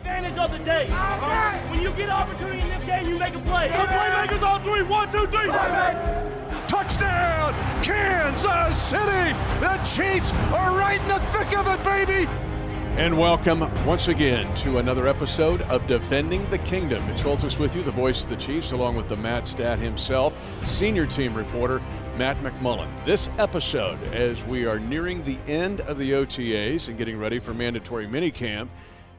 advantage of the day. When you get an opportunity in this game, you make a play. The playmakers on three. One, two, three. Touchdown, Kansas City! The Chiefs are right in the thick of it, baby! And welcome once again to another episode of Defending the Kingdom. Mitch Holthus with you, the voice of the Chiefs, along with the Matt Stat himself, senior team reporter Matt McMullen. This episode, as we are nearing the end of the OTAs and getting ready for mandatory minicamp,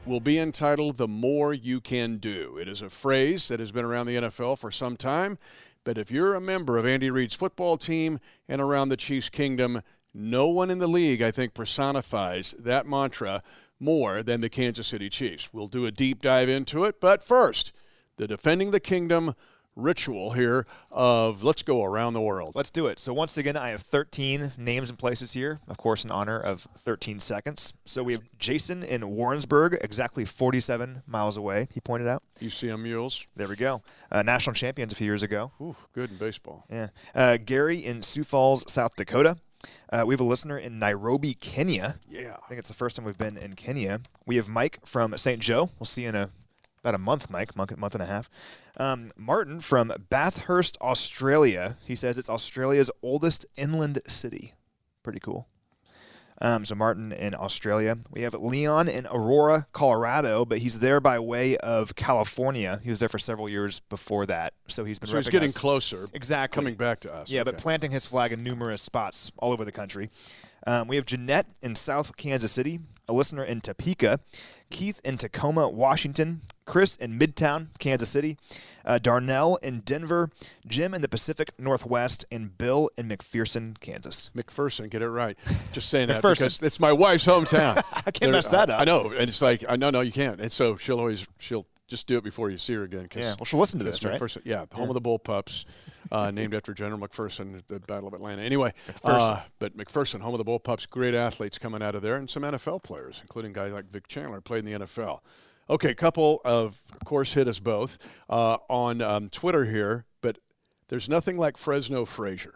will be entitled The More You Can Do. It is a phrase that has been around the NFL for some time, but if you're a member of Andy Reid's football team and around the Chiefs Kingdom, no one in the league, I think, personifies that mantra more than the Kansas City Chiefs. We'll do a deep dive into it, but first, the Defending the Kingdom ritual here of let's go around the world. Let's do it. So once again, I have 13 names and places here, of course, in honor of 13 seconds. So we have Jason in Warrensburg, exactly 47 miles away. He pointed out. UCM Mules. There we go. Uh, national champions a few years ago. Ooh, good in baseball. Yeah. Uh, Gary in Sioux Falls, South Dakota. Uh, we have a listener in Nairobi, Kenya. Yeah. I think it's the first time we've been in Kenya. We have Mike from St. Joe. We'll see you in a about a month, Mike, month, month and a half. Um, Martin from Bathurst, Australia. He says it's Australia's oldest inland city. Pretty cool. Um, so Martin in Australia. We have Leon in Aurora, Colorado, but he's there by way of California. He was there for several years before that, so he's been. So he's getting us. closer. Exactly. Coming back to us. Yeah, okay. but planting his flag in numerous spots all over the country. Um, we have Jeanette in South Kansas City, a listener in Topeka, Keith in Tacoma, Washington, Chris in Midtown, Kansas City, uh, Darnell in Denver, Jim in the Pacific Northwest, and Bill in McPherson, Kansas. McPherson, get it right. Just saying that because it's my wife's hometown. I can't mess that up. I, I know, and it's like I know, no, you can't. And so she'll always she'll just do it before you see her again. Cause Yeah, well, she'll listen to this, right? McPherson, yeah, home of the Bull Pups, uh, named after General McPherson at the Battle of Atlanta. Anyway, McPherson. uh, but McPherson, home of the Bull Pups, great athletes coming out of there, and some NFL players, including guys like Vic Chandler, played in the NFL. Okay, couple of, of course, hit us both uh, on um, Twitter here, but there's nothing like Fresno Frazier.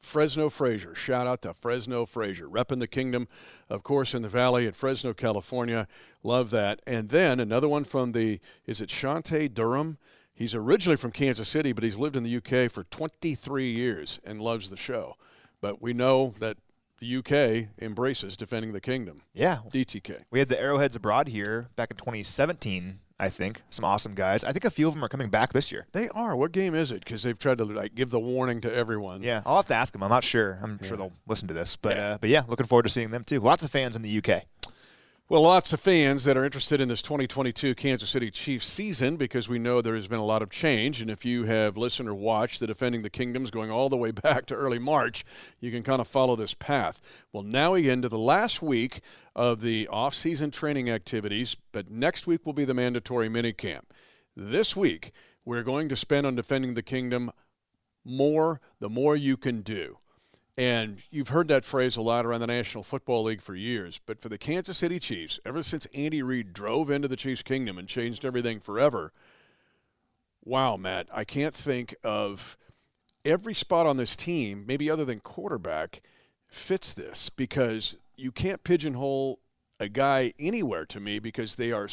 Fresno Frazier. Shout out to Fresno Frazier. Repping the kingdom, of course, in the valley at Fresno, California. Love that. And then another one from the, is it Shante Durham? He's originally from Kansas City, but he's lived in the UK for 23 years and loves the show. But we know that the UK embraces defending the kingdom. Yeah. DTK. We had the Arrowheads abroad here back in 2017, I think. Some awesome guys. I think a few of them are coming back this year. They are. What game is it? Because they've tried to like give the warning to everyone. Yeah, I'll have to ask them. I'm not sure. I'm sure they'll listen to this, but uh, but yeah, looking forward to seeing them too. Lots of fans in the UK. Well, lots of fans that are interested in this 2022 Kansas City Chiefs season because we know there has been a lot of change. And if you have listened or watched the Defending the Kingdoms going all the way back to early March, you can kind of follow this path. Well, now we get into the last week of the off-season training activities, but next week will be the mandatory minicamp. This week, we're going to spend on Defending the Kingdom more, the more you can do. And you've heard that phrase a lot around the National Football League for years. But for the Kansas City Chiefs, ever since Andy Reid drove into the Chiefs' kingdom and changed everything forever, wow, Matt, I can't think of every spot on this team, maybe other than quarterback, fits this because you can't pigeonhole a guy anywhere to me because they are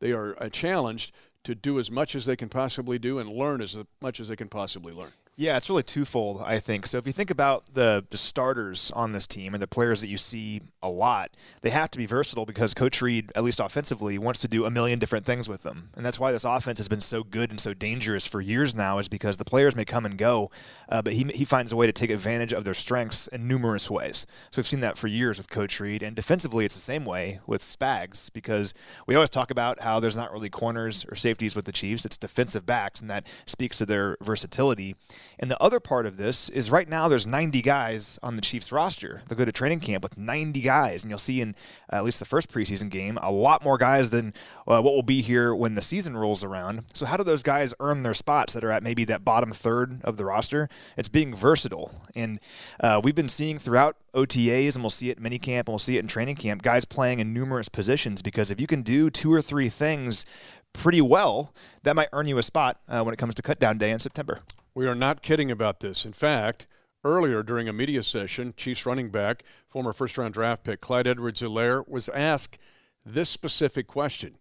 they are uh, challenged to do as much as they can possibly do and learn as much as they can possibly learn. Yeah, it's really twofold, I think. So if you think about the, the starters on this team and the players that you see a lot, they have to be versatile because Coach Reid, at least offensively, wants to do a million different things with them. And that's why this offense has been so good and so dangerous for years now, is because the players may come and go, uh, but he, he finds a way to take advantage of their strengths in numerous ways. So we've seen that for years with Coach Reid. And defensively, it's the same way with Spags because we always talk about how there's not really corners or safeties with the Chiefs, it's defensive backs, and that speaks to their versatility. And the other part of this is right now there's 90 guys on the Chiefs roster. They'll go to training camp with 90 guys, and you'll see in uh, at least the first preseason game a lot more guys than uh, what will be here when the season rolls around. So how do those guys earn their spots that are at maybe that bottom third of the roster? It's being versatile, and uh, we've been seeing throughout OTAs, and we'll see it in minicamp, and we'll see it in training camp. Guys playing in numerous positions because if you can do two or three things pretty well, that might earn you a spot uh, when it comes to cut down day in September. We are not kidding about this. In fact, earlier during a media session, Chiefs running back, former first round draft pick Clyde Edwards Helaire was asked this specific question.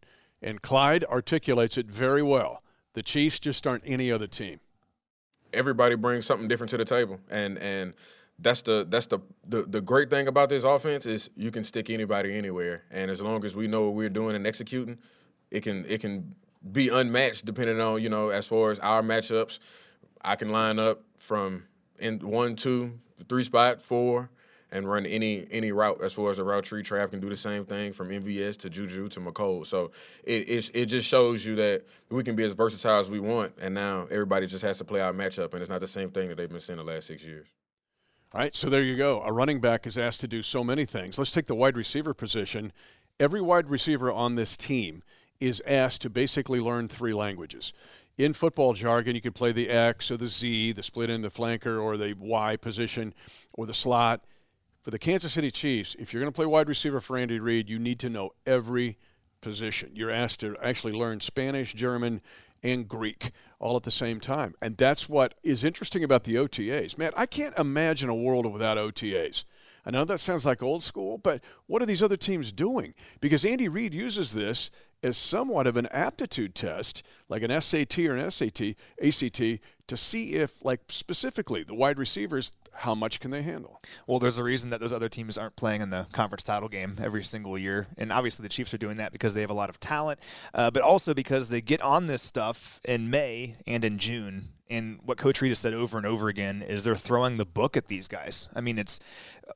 And Clyde articulates it very well. The Chiefs just aren't any other team. Everybody brings something different to the table, and and that's the that's the, the the great thing about this offense is you can stick anybody anywhere, and as long as we know what we're doing and executing, it can it can be unmatched depending on you know as far as our matchups. I can line up from in one, two, three spot, four, and run any any route as far as the route tree. Trav can do the same thing from MVS to Juju to Mecole. So it it, it just shows you that we can be as versatile as we want, and now everybody just has to play our matchup, and it's not the same thing that they've been seeing the last six years. All right, so there you go. A running back is asked to do so many things. Let's take the wide receiver position. Every wide receiver on this team is asked to basically learn three languages. In football jargon, you could play the X or the Z, the split end, the flanker or the Y position or the slot. For the Kansas City Chiefs, if you're going to play wide receiver for Andy Reid, you need to know every position. You're asked to actually learn Spanish, German, and Greek all at the same time. And that's what is interesting about the OTAs. Man, I can't imagine a world without OTAs. I know that sounds like old school, but what are these other teams doing? Because Andy Reid uses this as somewhat of an aptitude test, like an SAT or an SAT, ACT, to see if, like specifically, the wide receivers, how much can they handle? Well, there's a reason that those other teams aren't playing in the conference title game every single year, and obviously the Chiefs are doing that because they have a lot of talent, uh, but also because they get on this stuff in May and in June and what Coach Reid has said over and over again is they're throwing the book at these guys. I mean, it's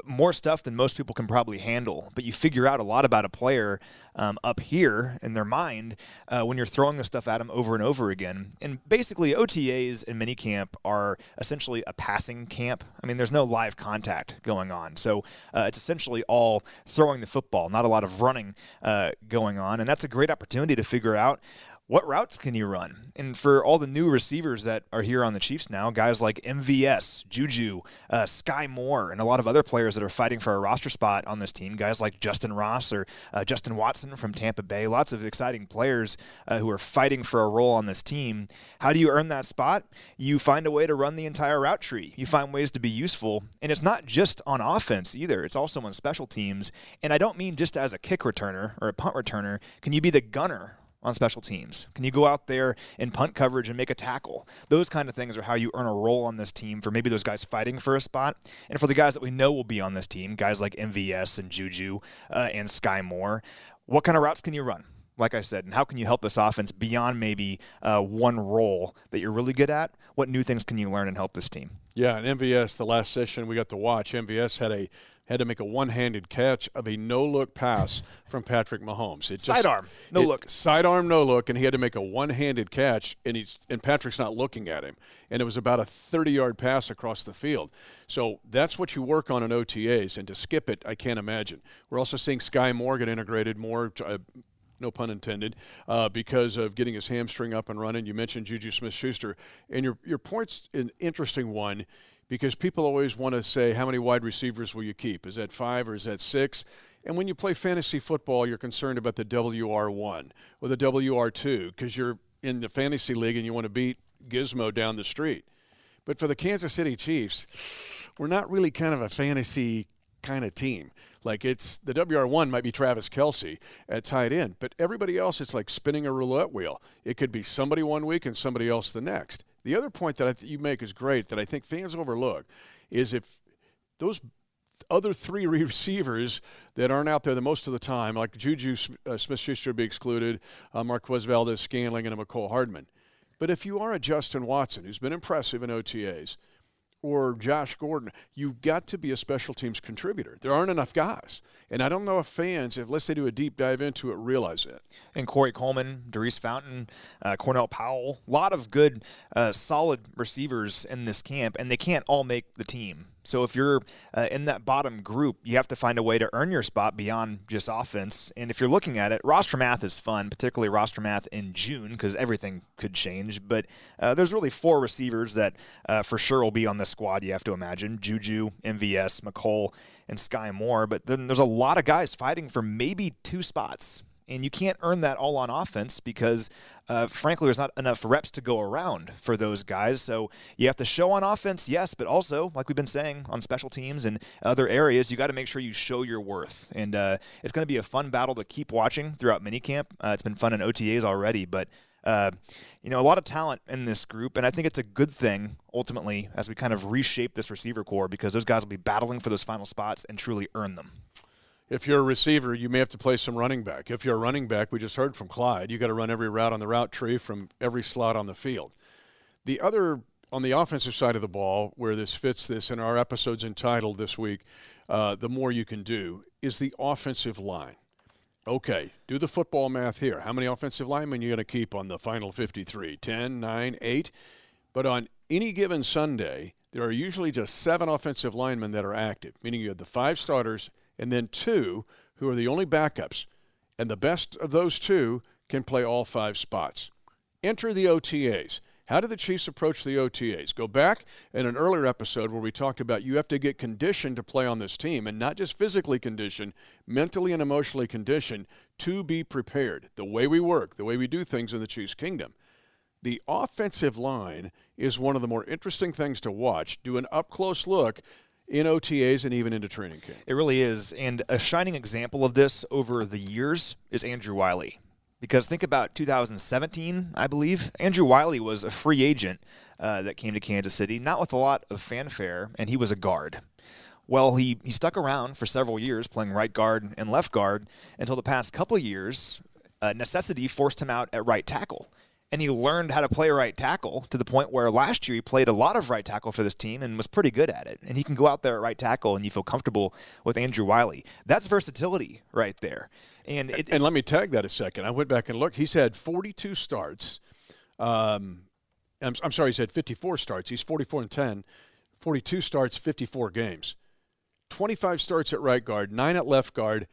more stuff than most people can probably handle, but you figure out a lot about a player um, up here in their mind uh, when you're throwing the stuff at them over and over again. And basically, OTAs and minicamp are essentially a passing camp. I mean, there's no live contact going on. So uh, it's essentially all throwing the football, not a lot of running uh, going on. And that's a great opportunity to figure out what routes can you run? And for all the new receivers that are here on the Chiefs now, guys like MVS, Juju, uh, Skyy Moore, and a lot of other players that are fighting for a roster spot on this team, guys like Justin Ross or uh, Justin Watson from Tampa Bay, lots of exciting players uh, who are fighting for a role on this team. How do you earn that spot? You find a way to run the entire route tree. You find ways to be useful. And it's not just on offense either, it's also on special teams. And I don't mean just as a kick returner or a punt returner. Can you be the gunner on special teams? Can you go out there in punt coverage and make a tackle? Those kind of things are how you earn a role on this team for maybe those guys fighting for a spot. And for the guys that we know will be on this team, guys like MVS and Juju uh, and Skyy Moore, what kind of routes can you run? like I said, and how can you help this offense beyond maybe uh, one role that you're really good at? What new things can you learn and help this team? Yeah, and MVS, the last session we got to watch, MVS had a had to make a one-handed catch of a no-look pass from Patrick Mahomes. It just, sidearm, no it, look. Sidearm, no look, and he had to make a one-handed catch, and he's and Patrick's not looking at him, and it was about a 30-yard pass across the field. So that's what you work on in OTAs, and to skip it, I can't imagine. We're also seeing Skyy Morgan integrated more. Uh, no pun intended, uh, because of getting his hamstring up and running. You mentioned Juju Smith-Schuster, and your your point's an interesting one because people always want to say, how many wide receivers will you keep? Is that five or is that six? And when you play fantasy football, you're concerned about the WR1 or the WR2 because you're in the fantasy league and you want to beat Gizmo down the street. But for the Kansas City Chiefs, we're not really kind of a fantasy kind of team. Like it's the WR1 might be Travis Kelce at tight end, but everybody else, it's like spinning a roulette wheel. It could be somebody one week and somebody else the next. The other point that you make is great that I think fans overlook is if those other three receivers that aren't out there the most of the time, like Juju uh, Smith-Schuster be excluded, uh, Marquez Valdes-Scantling, and a Mecole Hardman. But if you are a Justin Watson, who's been impressive in OTAs, or Josh Gordon, you've got to be a special teams contributor. There aren't enough guys. And I don't know if fans, unless they do a deep dive into it, realize it. And Corey Coleman, Daurice Fountain, uh, Cornell Powell, a lot of good, uh, solid receivers in this camp, and they can't all make the team. So if you're uh, in that bottom group, you have to find a way to earn your spot beyond just offense. And if you're looking at it, roster math is fun, particularly roster math in June because everything could change. But uh, there's really four receivers that uh, for sure will be on the squad. You have to imagine Juju, MVS, Mecole, and Skyy Moore. But then there's a lot of guys fighting for maybe two spots And you can't earn that all on offense because, uh, frankly, there's not enough reps to go around for those guys. So you have to show on offense, yes, but also, like we've been saying, on special teams and other areas, you got to make sure you show your worth. And uh, it's going to be a fun battle to keep watching throughout minicamp. Uh, it's been fun in OTAs already, but. Uh, you know, a lot of talent in this group, and I think it's a good thing ultimately as we kind of reshape this receiver core because those guys will be battling for those final spots and truly earn them. If you're a receiver, you may have to play some running back. If you're a running back, we just heard from Clyde, you got to run every route on the route tree from every slot on the field. The other on the offensive side of the ball, where this fits this, and our episode's entitled this week, uh, The More You Can Do, is the offensive line. Okay, do the football math here. How many offensive linemen you going to keep on the final 53? 10, 9, 8? But on any given Sunday, there are usually just seven offensive linemen that are active, meaning you have the five starters and then two who are the only backups. And the best of those two can play all five spots. Enter the OTAs. How do the Chiefs approach the OTAs? Go back in an earlier episode where we talked about you have to get conditioned to play on this team and not just physically conditioned, mentally and emotionally conditioned to be prepared. The way we work, the way we do things in the Chiefs Kingdom. The offensive line is one of the more interesting things to watch. Do an up close look in OTAs and even into training camp. It really is. And a shining example of this over the years is Andrew Wylie. Because think about 2017, I believe. Andrew Wylie was a free agent uh, that came to Kansas City, not with a lot of fanfare, and he was a guard. Well, he, he stuck around for several years playing right guard and left guard until the past couple years, uh, necessity forced him out at right tackle and he learned how to play right tackle to the point where last year he played a lot of right tackle for this team and was pretty good at it. And he can go out there at right tackle and you feel comfortable with Andrew Wylie. That's versatility right there. And it, and let me tag that a second. I went back and looked. He's had 42 starts. Um, I'm, I'm sorry, he's had 54 starts. He's 44 and 10, 42 starts, 54 games. 25 starts at right guard, nine at left guard,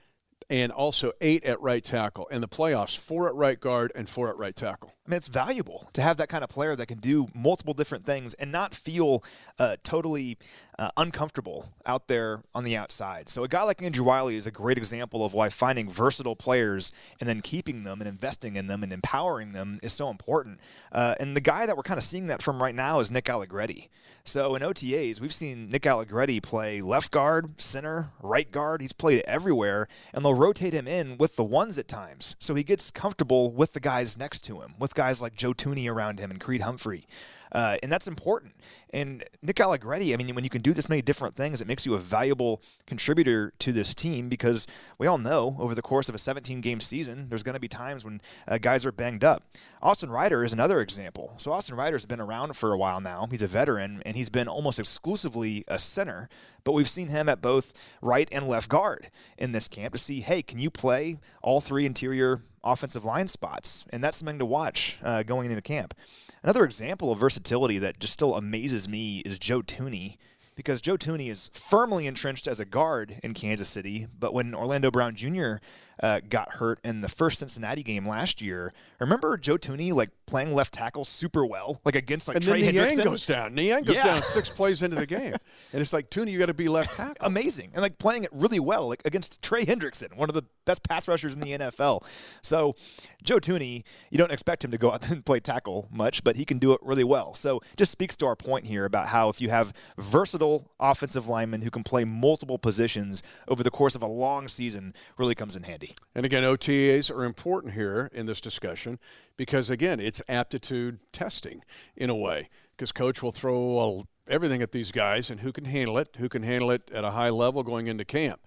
and also eight at right tackle. In the playoffs, four at right guard and four at right tackle. I mean, it's valuable to have that kind of player that can do multiple different things and not feel uh, totally uh, uncomfortable out there on the outside. So a guy like Andrew Wylie is a great example of why finding versatile players and then keeping them and investing in them and empowering them is so important. Uh, and the guy that we're kind of seeing that from right now is Nick Allegretti. So in OTAs, we've seen Nick Allegretti play left guard, center, right guard. He's played everywhere, and they'll rotate him in with the ones at times. So he gets comfortable with the guys next to him, with guys like Joe Thuney around him and Creed Humphrey. Uh, and that's important. And Nick Allegretti, I mean, when you can do this many different things, it makes you a valuable contributor to this team because we all know over the course of a 17 game season, there's going to be times when uh, guys are banged up. Austin Reiter is another example. So Austin Reiter's been around for a while now. He's a veteran and he's been almost exclusively a center, but we've seen him at both right and left guard in this camp to see, hey, can you play all three interior offensive line spots? And that's something to watch uh, going into camp. Another example of versatility that just still amazes me is Joe Thuney, because Joe Thuney is firmly entrenched as a guard in Kansas City. But when Orlando Brown Jr uh, got hurt in the first Cincinnati game last year. Remember Joe Thuney like playing left tackle super well, like against like and Trey then Hendrickson. goes down. Niang goes Yeah. down six plays into the game, and it's like Thuney, you got to be left tackle. amazing and like playing it really well like against Trey Hendrickson, one of the best pass rushers in the NFL. So Joe Thuney, you don't expect him to go out and play tackle much, but he can do it really well. So just speaks to our point here about how if you have versatile offensive linemen who can play multiple positions over the course of a long season, really comes in handy. And again, OTAs are important here in this discussion because, again, it's aptitude testing in a way. Because coach will throw uh, everything at these guys and who can handle it, who can handle it at a high level going into camp.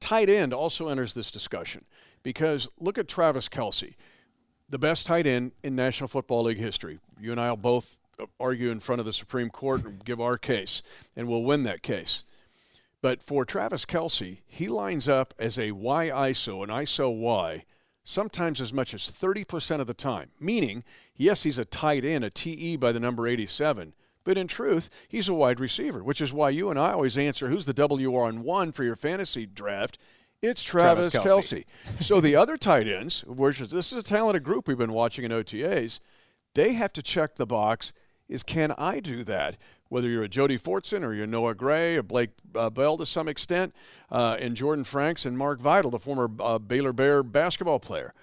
Tight end also enters this discussion because look at Travis Kelce, the best tight end in National Football League history. You and I will both argue in front of the Supreme Court and give our case, and we'll win that case. But for Travis Kelce, he lines up as a Y ISO, an ISO Y, sometimes as much as 30% of the time. Meaning, yes, he's a tight end, a TE by the number 87, but in truth, he's a wide receiver, which is why you and I always answer who's the WR on one for your fantasy draft. It's Travis, Travis Kelsey. Kelce. so the other tight ends, which is, this is a talented group we've been watching in OTAs, they have to check the box is can I do that? Whether you're a Jody Fortson or you're Noah Gray or Blake uh, Bell to some extent, uh, and Jordan Franks and Mark Vital, the former uh, Baylor Bear basketball player.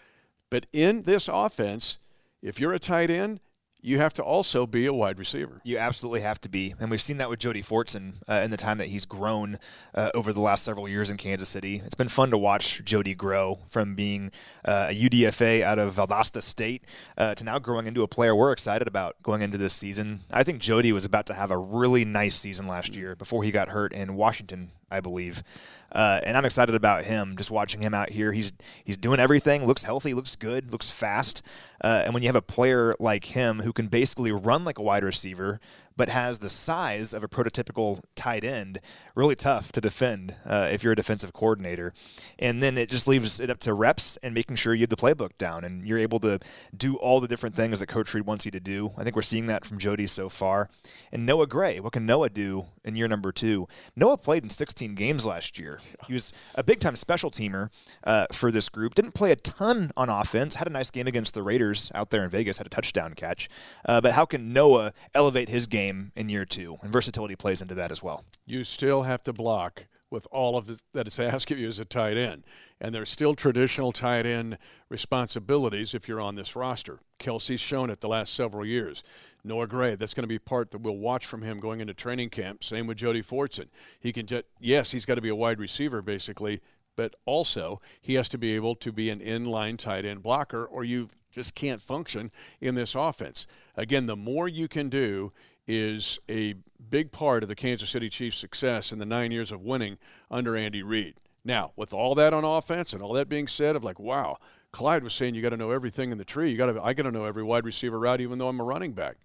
But in this offense, if you're a tight end, you have to also be a wide receiver. You absolutely have to be, and we've seen that with Jody Fortson uh, in the time that he's grown uh, over the last several years in Kansas City. It's been fun to watch Jody grow from being uh, a UDFA out of Valdosta State uh, to now growing into a player we're excited about going into this season. I think Jody was about to have a really nice season last year before he got hurt in Washington, I believe. Uh, and I'm excited about him. Just watching him out here, he's he's doing everything. Looks healthy, looks good, looks fast. Uh, and when you have a player like him who can basically run like a wide receiver, but has the size of a prototypical tight end, really tough to defend uh, if you're a defensive coordinator. And then it just leaves it up to reps and making sure you have the playbook down and you're able to do all the different things that Coach Reid wants you to do. I think we're seeing that from Jody so far. And Noah Gray, what can Noah do in year number two? Noah played in 16 games last year. He was a big time special teamer uh, for this group. Didn't play a ton on offense. Had a nice game against the Raiders out there in Vegas. Had a touchdown catch. Uh, but how can Noah elevate his game? Game in year two, and versatility plays into that as well. You still have to block with all of that is asked of you as a tight end, and there's still traditional tight end responsibilities if you're on this roster. Kelce's shown it the last several years. Noah Gray, that's going to be part that we'll watch from him going into training camp. Same with Jody Fortson. He can just yes, he's got to be a wide receiver basically, but also he has to be able to be an inline tight end blocker, or you just can't function in this offense. Again, the more you can do is a big part of the Kansas City Chiefs' success in the nine years of winning under Andy Reid. Now, with all that on offense and all that being said, of like, wow, Clyde was saying you got to know everything in the tree. You got to, I got to know every wide receiver route, even though I'm a running back.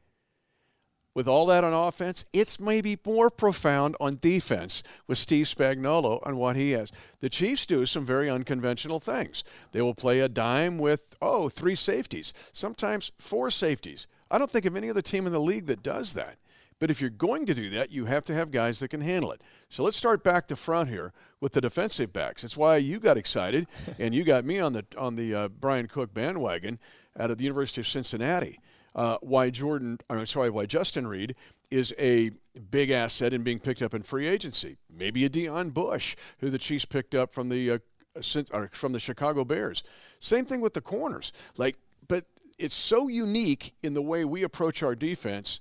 With all that on offense, it's maybe more profound on defense with Steve Spagnuolo and what he has. The Chiefs do some very unconventional things. They will play a dime with, oh, three safeties, sometimes four safeties. I don't think of any other team in the league that does that. But if you're going to do that, you have to have guys that can handle it. So let's start back to front here with the defensive backs. That's why you got excited and you got me on the on the uh, Bryan Cook bandwagon out of the University of Cincinnati. Uh, why Jordan, I'm sorry, why Justin Reid is a big asset in being picked up in free agency. Maybe a Deon Bush, who the Chiefs picked up from the uh, from the Chicago Bears. Same thing with the corners. Like, but it's so unique in the way we approach our defense.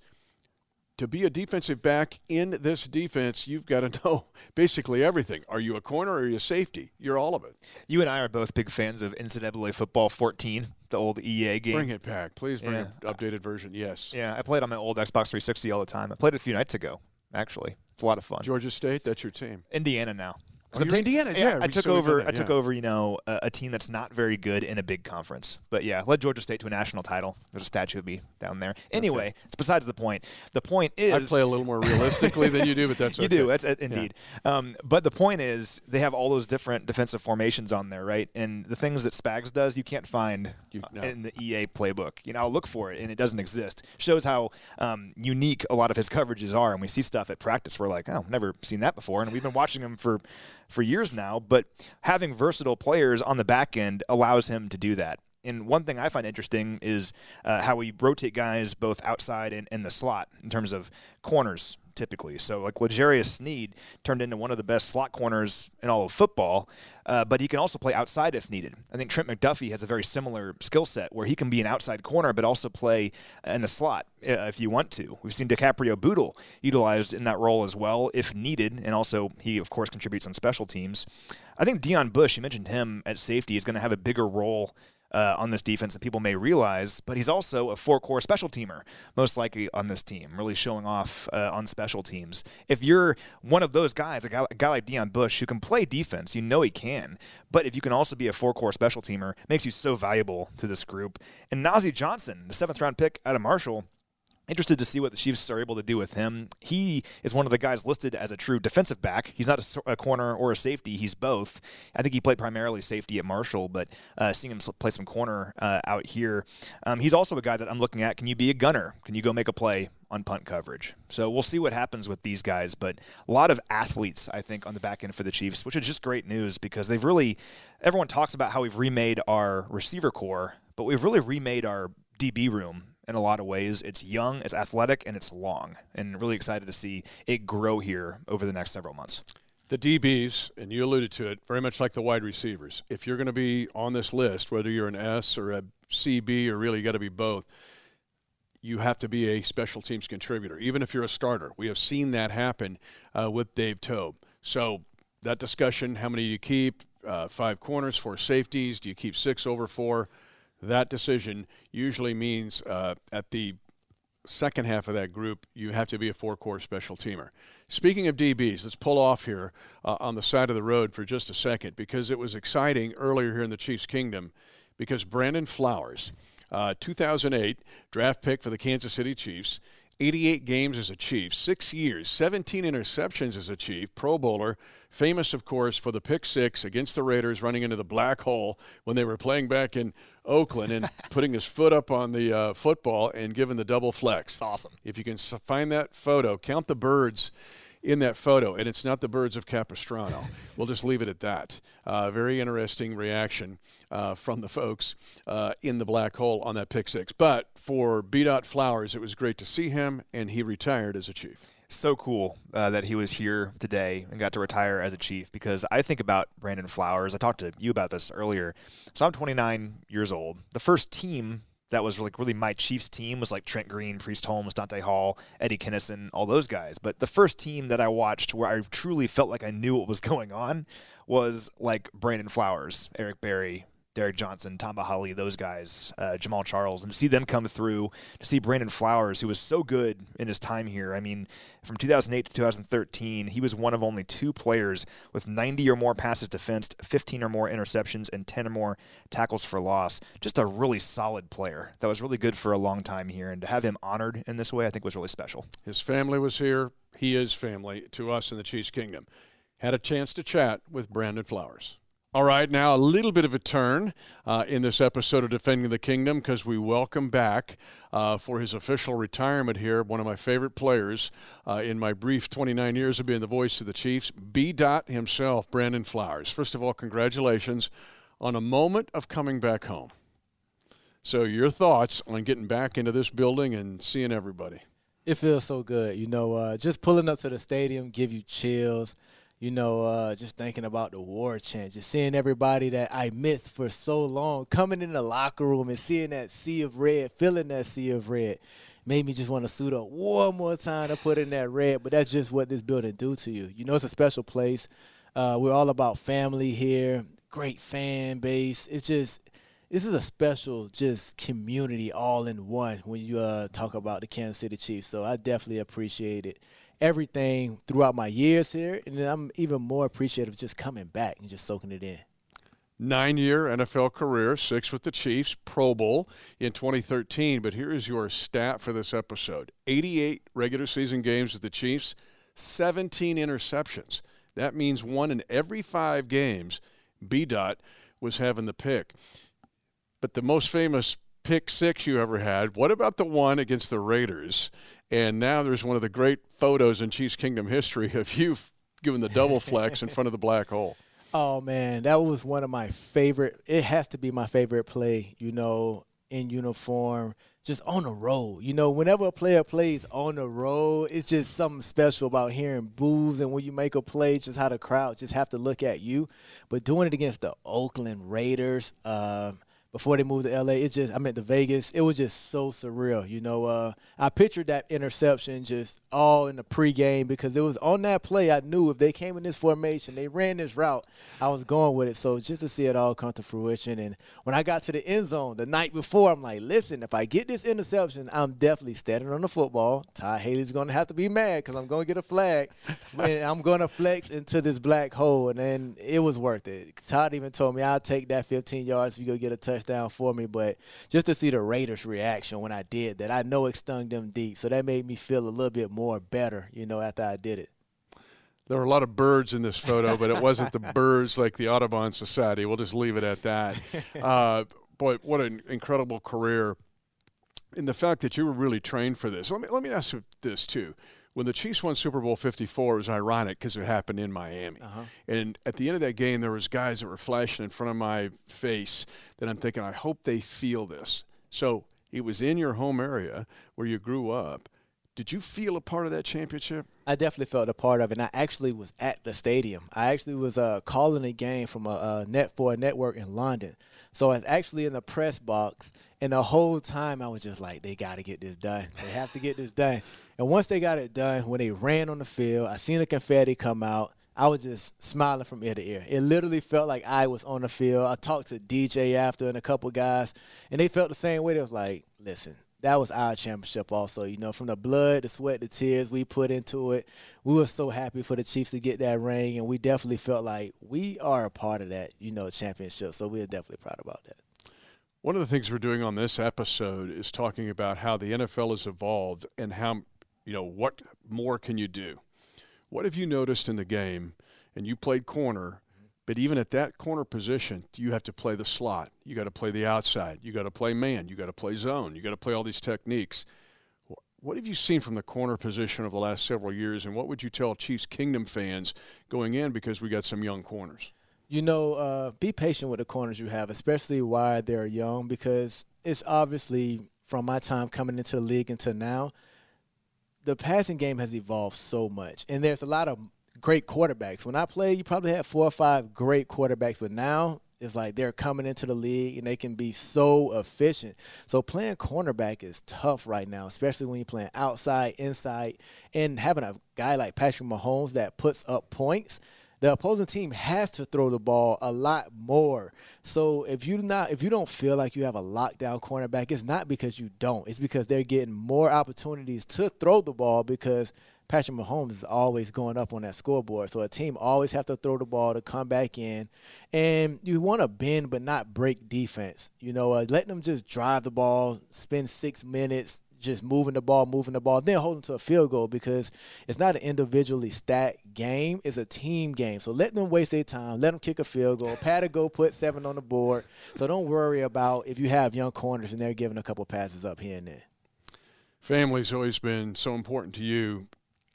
To be a defensive back in this defense, you've got to know basically everything. Are you a corner or are you a safety? You're all of it. You and I are both big fans of NCAA Football 14, the old EA game. Bring it back. Please bring yeah. an updated version. Yes. Yeah, I played on my old Xbox 360 all the time. I played it a few nights ago, actually. It's a lot of fun. Georgia State, that's your team. Indiana now. Oh, you're Indiana, yeah. I took over. That, yeah. I took over. You know, a, a, team that's not very good in a big conference. But yeah, led Georgia State to a national title. There's a statue of me down there. Anyway, okay. it's besides the point. The point is, I play a little more realistically than you do, but that's okay. you do. That's uh, indeed. Yeah. Um, but the point is, they have all those different defensive formations on there, right? And the things that Spags does, you can't find you, no. in the EA playbook. You know, I'll look for it, and it doesn't exist. Shows how um, unique a lot of his coverages are, and we see stuff at practice. We're like, oh, never seen that before, and we've been watching him for for years now, but having versatile players on the back end allows him to do that. And one thing I find interesting is uh, how we rotate guys both outside and in the slot in terms of corners typically. So like L'Jarius Sneed turned into one of the best slot corners in all of football, uh, but he can also play outside if needed. I think Trent McDuffie has a very similar skill set where he can be an outside corner but also play in the slot uh, if you want to. We've seen DiCaprio Bootle utilized in that role as well if needed, and also he of course contributes on special teams. I think Deon Bush, you mentioned him at safety, is going to have a bigger role uh, on this defense that people may realize, but he's also a four core special teamer, most likely on this team, really showing off uh, on special teams. If you're one of those guys, a guy, a guy like Deon Bush, who can play defense, you know he can, but if you can also be a four core special teamer, makes you so valuable to this group. And Nazeeh Johnson, the seventh round pick out of Marshall, Interested to see what the Chiefs are able to do with him. He is one of the guys listed as a true defensive back. He's not a, a corner or a safety. He's both. I think he played primarily safety at Marshall, but uh, seeing him play some corner uh, out here. Um, he's also a guy that I'm looking at. Can you be a gunner? Can you go make a play on punt coverage? So we'll see what happens with these guys. But a lot of athletes, I think, on the back end for the Chiefs, which is just great news because they've really. Everyone talks about how we've remade our receiver core, but we've really remade our DB room in a lot of ways. It's young, it's athletic, and it's long. And really excited to see it grow here over the next several months. The DBs, and you alluded to it, very much like the wide receivers. If you're going to be on this list, whether you're an S or a CB or really you got to be both, you have to be a special teams contributor, even if you're a starter. We have seen that happen uh, with Dave Toub. So that discussion, how many do you keep? Uh, five corners, four safeties. Do you keep six over four? That decision usually means uh, at the second half of that group, you have to be a four core special teamer. Speaking of DBs, let's pull off here uh, on the side of the road for just a second because it was exciting earlier here in the Chiefs Kingdom because Brandon Flowers, uh, 2008 draft pick for the Kansas City Chiefs, 88 games as a Chief, six years, 17 interceptions as a Chief, Pro Bowler, famous, of course, for the pick six against the Raiders running into the black hole when they were playing back in Oakland and putting his foot up on the uh, football and giving the double flex. It's awesome. If you can find that photo, count the birds in that photo, and it's not the birds of Capistrano. we'll just leave it at that. Uh, very interesting reaction uh, from the folks uh, in the black hole on that pick six. But for B. Dot Flowers, it was great to see him, and he retired as a chief. So cool uh, that he was here today and got to retire as a chief because I think about Brandon Flowers. I talked to you about this earlier. So I'm 29 years old. The first team that was like really my Chiefs team was like Trent Green, Priest Holmes, Dante Hall, Eddie Kennison, all those guys. But the first team that I watched where I truly felt like I knew what was going on was like Brandon Flowers, Eric Berry, Derrick Johnson, Tamba Hali, those guys, uh, Jamaal Charles, and to see them come through, to see Brandon Flowers, who was so good in his time here. I mean, from 2008 to 2013, he was one of only two players with 90 or more passes defensed, 15 or more interceptions, and 10 or more tackles for loss. Just a really solid player that was really good for a long time here, and to have him honored in this way, I think was really special. His family was here. He is family to us in the Chiefs Kingdom. Had a chance to chat with Brandon Flowers. All right, now a little bit of a turn uh, in this episode of Defending the Kingdom because we welcome back uh, for his official retirement here one of my favorite players uh, in my brief 29 years of being the voice of the Chiefs, B. Dot himself, Brandon Flowers. First of all, congratulations on a moment of coming back home. So, your thoughts on getting back into this building and seeing everybody? It feels so good. You know, uh, just pulling up to the stadium give you chills you know, uh, just thinking about the war chant, just seeing everybody that I missed for so long coming in the locker room and seeing that sea of red, feeling that sea of red, made me just want to suit up one more time to put in that red. But that's just what this building do to you. You know, it's a special place. Uh, we're all about family here. Great fan base. It's just this is a special just community all in one when you uh, talk about the Kansas City Chiefs. So I definitely appreciate it everything throughout my years here, and I'm even more appreciative just coming back and just soaking it in. Nine year NFL career, six with the Chiefs, Pro Bowl in 2013. But here is your stat for this episode 88 regular season games with the Chiefs, 17 interceptions. That means one in every five games, B. Dot was having the pick. But the most famous pick six you ever had, what about the one against the Raiders? And now there's one of the great photos in Chiefs Kingdom history of you giving the double flex in front of the black hole. Oh man, that was one of my favorite. It has to be my favorite play. You know, in uniform, just on the road. You know, whenever a player plays on the road, it's just something special about hearing boos and when you make a play, just how the crowd just have to look at you. But doing it against the Oakland Raiders. Um, before they moved to LA. It's just I meant to Vegas. It was just so surreal. You know, uh, I pictured that interception just all in the pregame because it was on that play. I knew if they came in this formation, they ran this route, I was going with it. So just to see it all come to fruition. And when I got to the end zone the night before, I'm like, listen, if I get this interception, I'm definitely standing on the football. Todd Haley's going to have to be mad because I'm going to get a flag. and I'm going to flex into this black hole. And then it was worth it. Todd even told me I'll take that 15 yards if you go get a touchdown touchdown for me. But just to see the Raiders' reaction when I did that, I know it stung them deep. So that made me feel a little bit more better, you know, after I did it. There were a lot of birds in this photo, but it wasn't the birds like the Audubon Society. We'll just leave it at that. Uh, boy, what an incredible career. And the fact that you were really trained for this. Let me, let me ask you this, too when the Chiefs won Super Bowl 54, it was ironic because it happened in Miami. Uh-huh. And at the end of that game, there was guys that were flashing in front of my face that I'm thinking, I hope they feel this. So It was in your home area where you grew up. Did you feel a part of that championship? I definitely felt a part of it. And I actually was at the stadium. I actually was uh, calling a game from a, a net for a network in London. So I was actually in the press box, and the whole time I was just like, they got to get this done. They have to get this done. And once they got it done, when they ran on the field, I seen the confetti come out. I was just smiling from ear to ear. It literally felt like I was on the field. I talked to DJ after and a couple guys, and they felt the same way. They was like, listen, that was our championship also. You know, from the blood, the sweat, the tears we put into it, we were so happy for the Chiefs to get that ring, and we definitely felt like we are a part of that, you know, championship. So we're definitely proud about that. One of the things we're doing on this episode is talking about how the NFL has evolved and how, you know, what more can you do? What have you noticed in the game? And you played corner, but even at that corner position, you have to play the slot. You got to play the outside. You got to play man. You got to play zone. You got to play all these techniques. What have you seen from the corner position over the last several years, and what would you tell Chiefs Kingdom fans going in because we got some young corners? You know, uh, be patient with the corners you have, especially while they're young, because it's obviously from my time coming into the league until now, the passing game has evolved so much, and there's a lot of great quarterbacks. When I played, you probably had four or five great quarterbacks, but now it's like they're coming into the league and they can be so efficient. So playing cornerback is tough right now, especially when you're playing outside, inside, and having a guy like Patrick Mahomes that puts up points the opposing team has to throw the ball a lot more. So if you not if you don't feel like you have a lockdown cornerback, it's not because you don't. It's because they're getting more opportunities to throw the ball because Patrick Mahomes is always going up on that scoreboard. So a team always have to throw the ball to come back in. And you want to bend but not break defense. You know, uh, letting them just drive the ball, spend six minutes, just moving the ball, moving the ball, then holding to a field goal because it's not an individually stacked game. It's a team game. So let them waste their time. Let them kick a field goal. Pat a go put seven on the board. So don't worry about if you have young corners and they're giving a couple passes up here and there. Family's always been so important to you.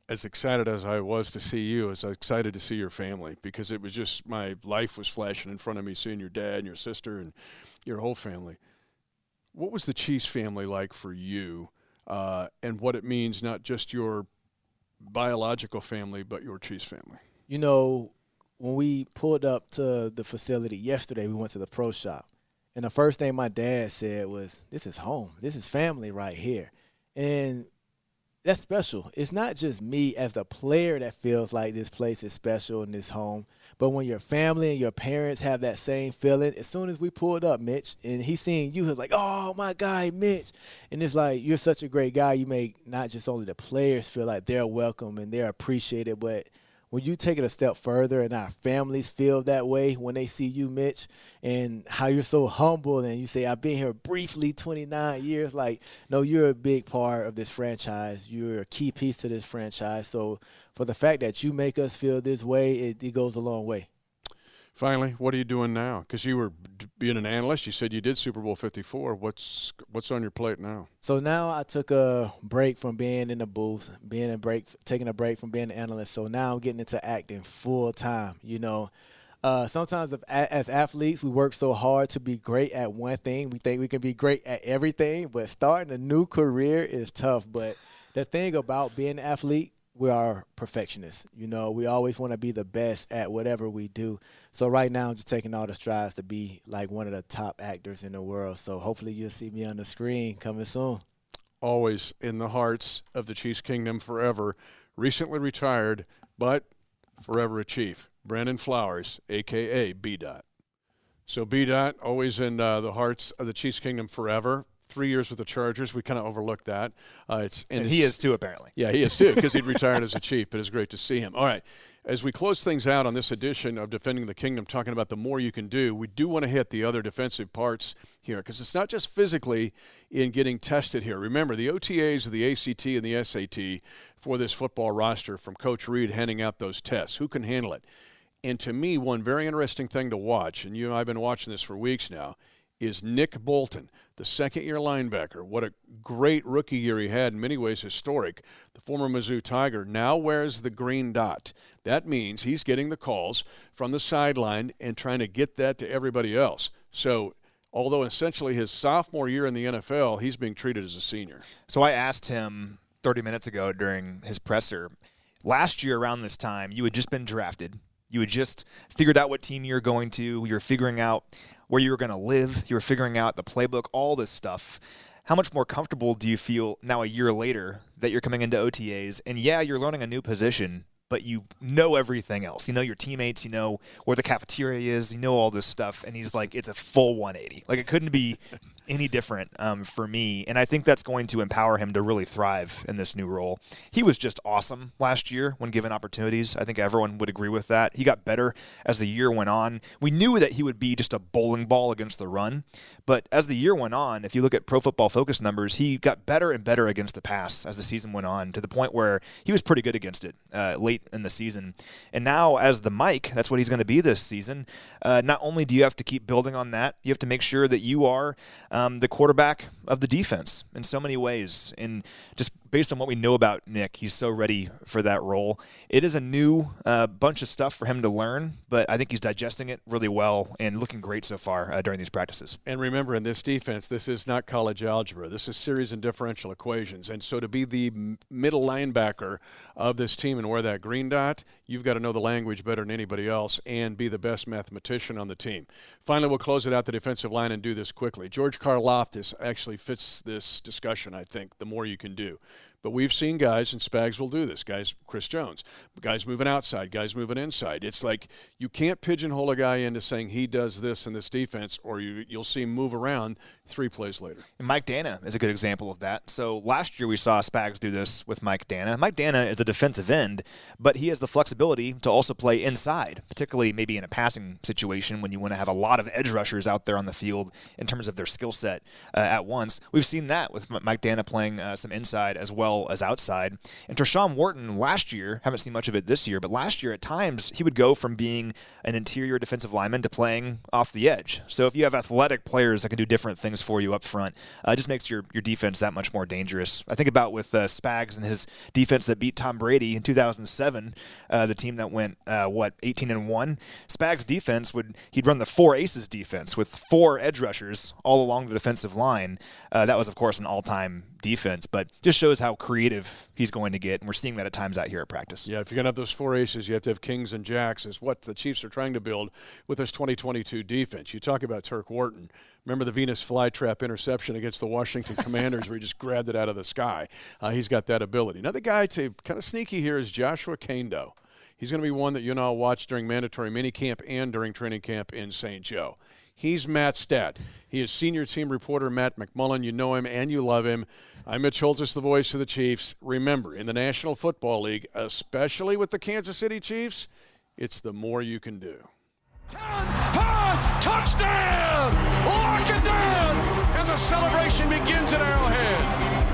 As excited as I was to see you, as excited to see your family because it was just my life was flashing in front of me, seeing your dad and your sister and your whole family. What was the Chiefs family like for you? uh, and what it means not just your biological family, but your Chiefs family. You know, when we pulled up to the facility yesterday, we went to the pro shop. And the first thing my dad said was, This is home. This is family right here. And that's special. It's not just me as the player that feels like this place is special in this home, but when your family and your parents have that same feeling, as soon as we pulled up, Mitch, and he's seeing you, he's like, "Oh my guy, Mitch," and it's like you're such a great guy. You make not just only the players feel like they're welcome and they're appreciated, but when you take it a step further and our families feel that way when they see you, Mitch, and how you're so humble and you say, I've been here briefly 29 years, like, no, you're a big part of this franchise. You're a key piece to this franchise. So for the fact that you make us feel this way, it, it goes a long way. Finally, what are you doing now? Because you were being an analyst. You said you did Super Bowl 54. What's what's on your plate now? So now I took a break from being in the booth, being a break, taking a break from being an analyst. So now I'm getting into acting full time. You know, uh, sometimes as athletes we work so hard to be great at one thing, we think we can be great at everything. But starting a new career is tough. But the thing about being an athlete we are perfectionists. You know, we always want to be the best at whatever we do. So right now, I'm just taking all the strides to be like one of the top actors in the world. So hopefully, you'll see me on the screen coming soon. Always in the hearts of the Chiefs Kingdom forever. Recently retired, but forever a Chief. Brandon Flowers, aka B Dot. So B Dot always in uh, the hearts of the Chiefs Kingdom forever three years with the Chargers. We kind of overlooked that. Uh, it's and, and he is too apparently. Yeah, he is too because he'd retired as a chief. But it's great to see him. All right, as we close things out on this edition of Defending the Kingdom, talking about the more you can do, we do want to hit the other defensive parts here because it's not just physically in getting tested here. Remember the OTAs, of the ACT, and the SAT for this football roster from Coach Reid handing out those tests. Who can handle it? And to me, one very interesting thing to watch, and you and I have been watching this for weeks now is Nick Bolton, the second year linebacker. What a great rookie year he had, in many ways historic. The former Mizzou Tiger now wears the green dot. That means he's getting the calls from the sideline and trying to get that to everybody else. So although essentially his sophomore year in the NFL, he's being treated as a senior. So I asked him 30 minutes ago during his presser. Last year, around this time, you had just been drafted. You had just figured out what team you were going to. You were figuring out where you were going to live. You were figuring out the playbook, all this stuff. How much more comfortable do you feel now, a year later, that you're coming into OTAs? And yeah, you're learning a new position, but you know everything else. You know your teammates, you know where the cafeteria is, you know all this stuff. And he's like, it's a full 180. Like it couldn't be any different um, for me. And I think that's going to empower him to really thrive in this new role. He was just awesome last year when given opportunities. I think everyone would agree with that. He got better as the year went on. We knew that he would be just a bowling ball against the run. But as the year went on, if you look at pro football focus numbers, he got better and better against the pass as the season went on to the point where he was pretty good against it uh, late in the season. And now, as the Mike, that's what he's going to be this season. Uh, not only do you have to keep building on that, you have to make sure that you are Um, the quarterback of the defense in so many ways. And just based on what we know about Nick, he's so ready for that role. It is a new uh, bunch of stuff for him to learn, but I think he's digesting it really well and looking great so far uh, during these practices. And remember, in this defense, this is not college algebra. This is series and differential equations. And so to be the middle linebacker of this team and wear that green dot, you've got to know the language better than anybody else and be the best mathematician on the team. Finally, we'll close it out the defensive line and do this quickly. George Karlaftis actually fits this discussion, I think, the more you can do. But we've seen guys, and Spags will do this. Guys, Chris Jones, guys moving outside, guys moving inside. It's like you can't pigeonhole a guy into saying he does this in this defense, or you, you'll see him move around three plays later. And Mike Danna is a good example of that. So last year we saw Spags do this with Mike Danna. Mike Danna is a defensive end, but he has the flexibility to also play inside, particularly maybe in a passing situation when you want to have a lot of edge rushers out there on the field in terms of their skill set uh, at once. We've seen that with Mike Danna playing uh, some inside as well as outside. And Tershawn Wharton last year, haven't seen much of it this year, but last year at times he would go from being an interior defensive lineman to playing off the edge. So if you have athletic players that can do different things for you up front, uh, it just makes your, your defense that much more dangerous. I think about with uh, Spags and his defense that beat Tom Brady in 2007, uh, the team that went, uh, what, 18 and 1. Spags' defense would, he'd run the four aces defense with four edge rushers all along the defensive line. Uh, that was, of course, an all time defense, but just shows how creative he's going to get. And we're seeing that at times out here at practice. Yeah, if you're going to have those four aces, you have to have kings and jacks, is what the Chiefs are trying to build with this 2022 defense. You talk about Turk Wharton. Remember the Venus flytrap interception against the Washington Commanders where he just grabbed it out of the sky? Uh, he's got that ability. Another guy to kind of sneaky here is Joshua Kaindoh. He's going to be one that you and I'll watch during mandatory minicamp and during training camp in St. Joe. He's Matt Stat. He is senior team reporter Matt McMullen. You know him and you love him. I'm Mitch Holthus, the voice of the Chiefs. Remember, in the National Football League, especially with the Kansas City Chiefs, it's the more you can do. 10, 5, touchdown! Lock it down! And the celebration begins at Arrowhead.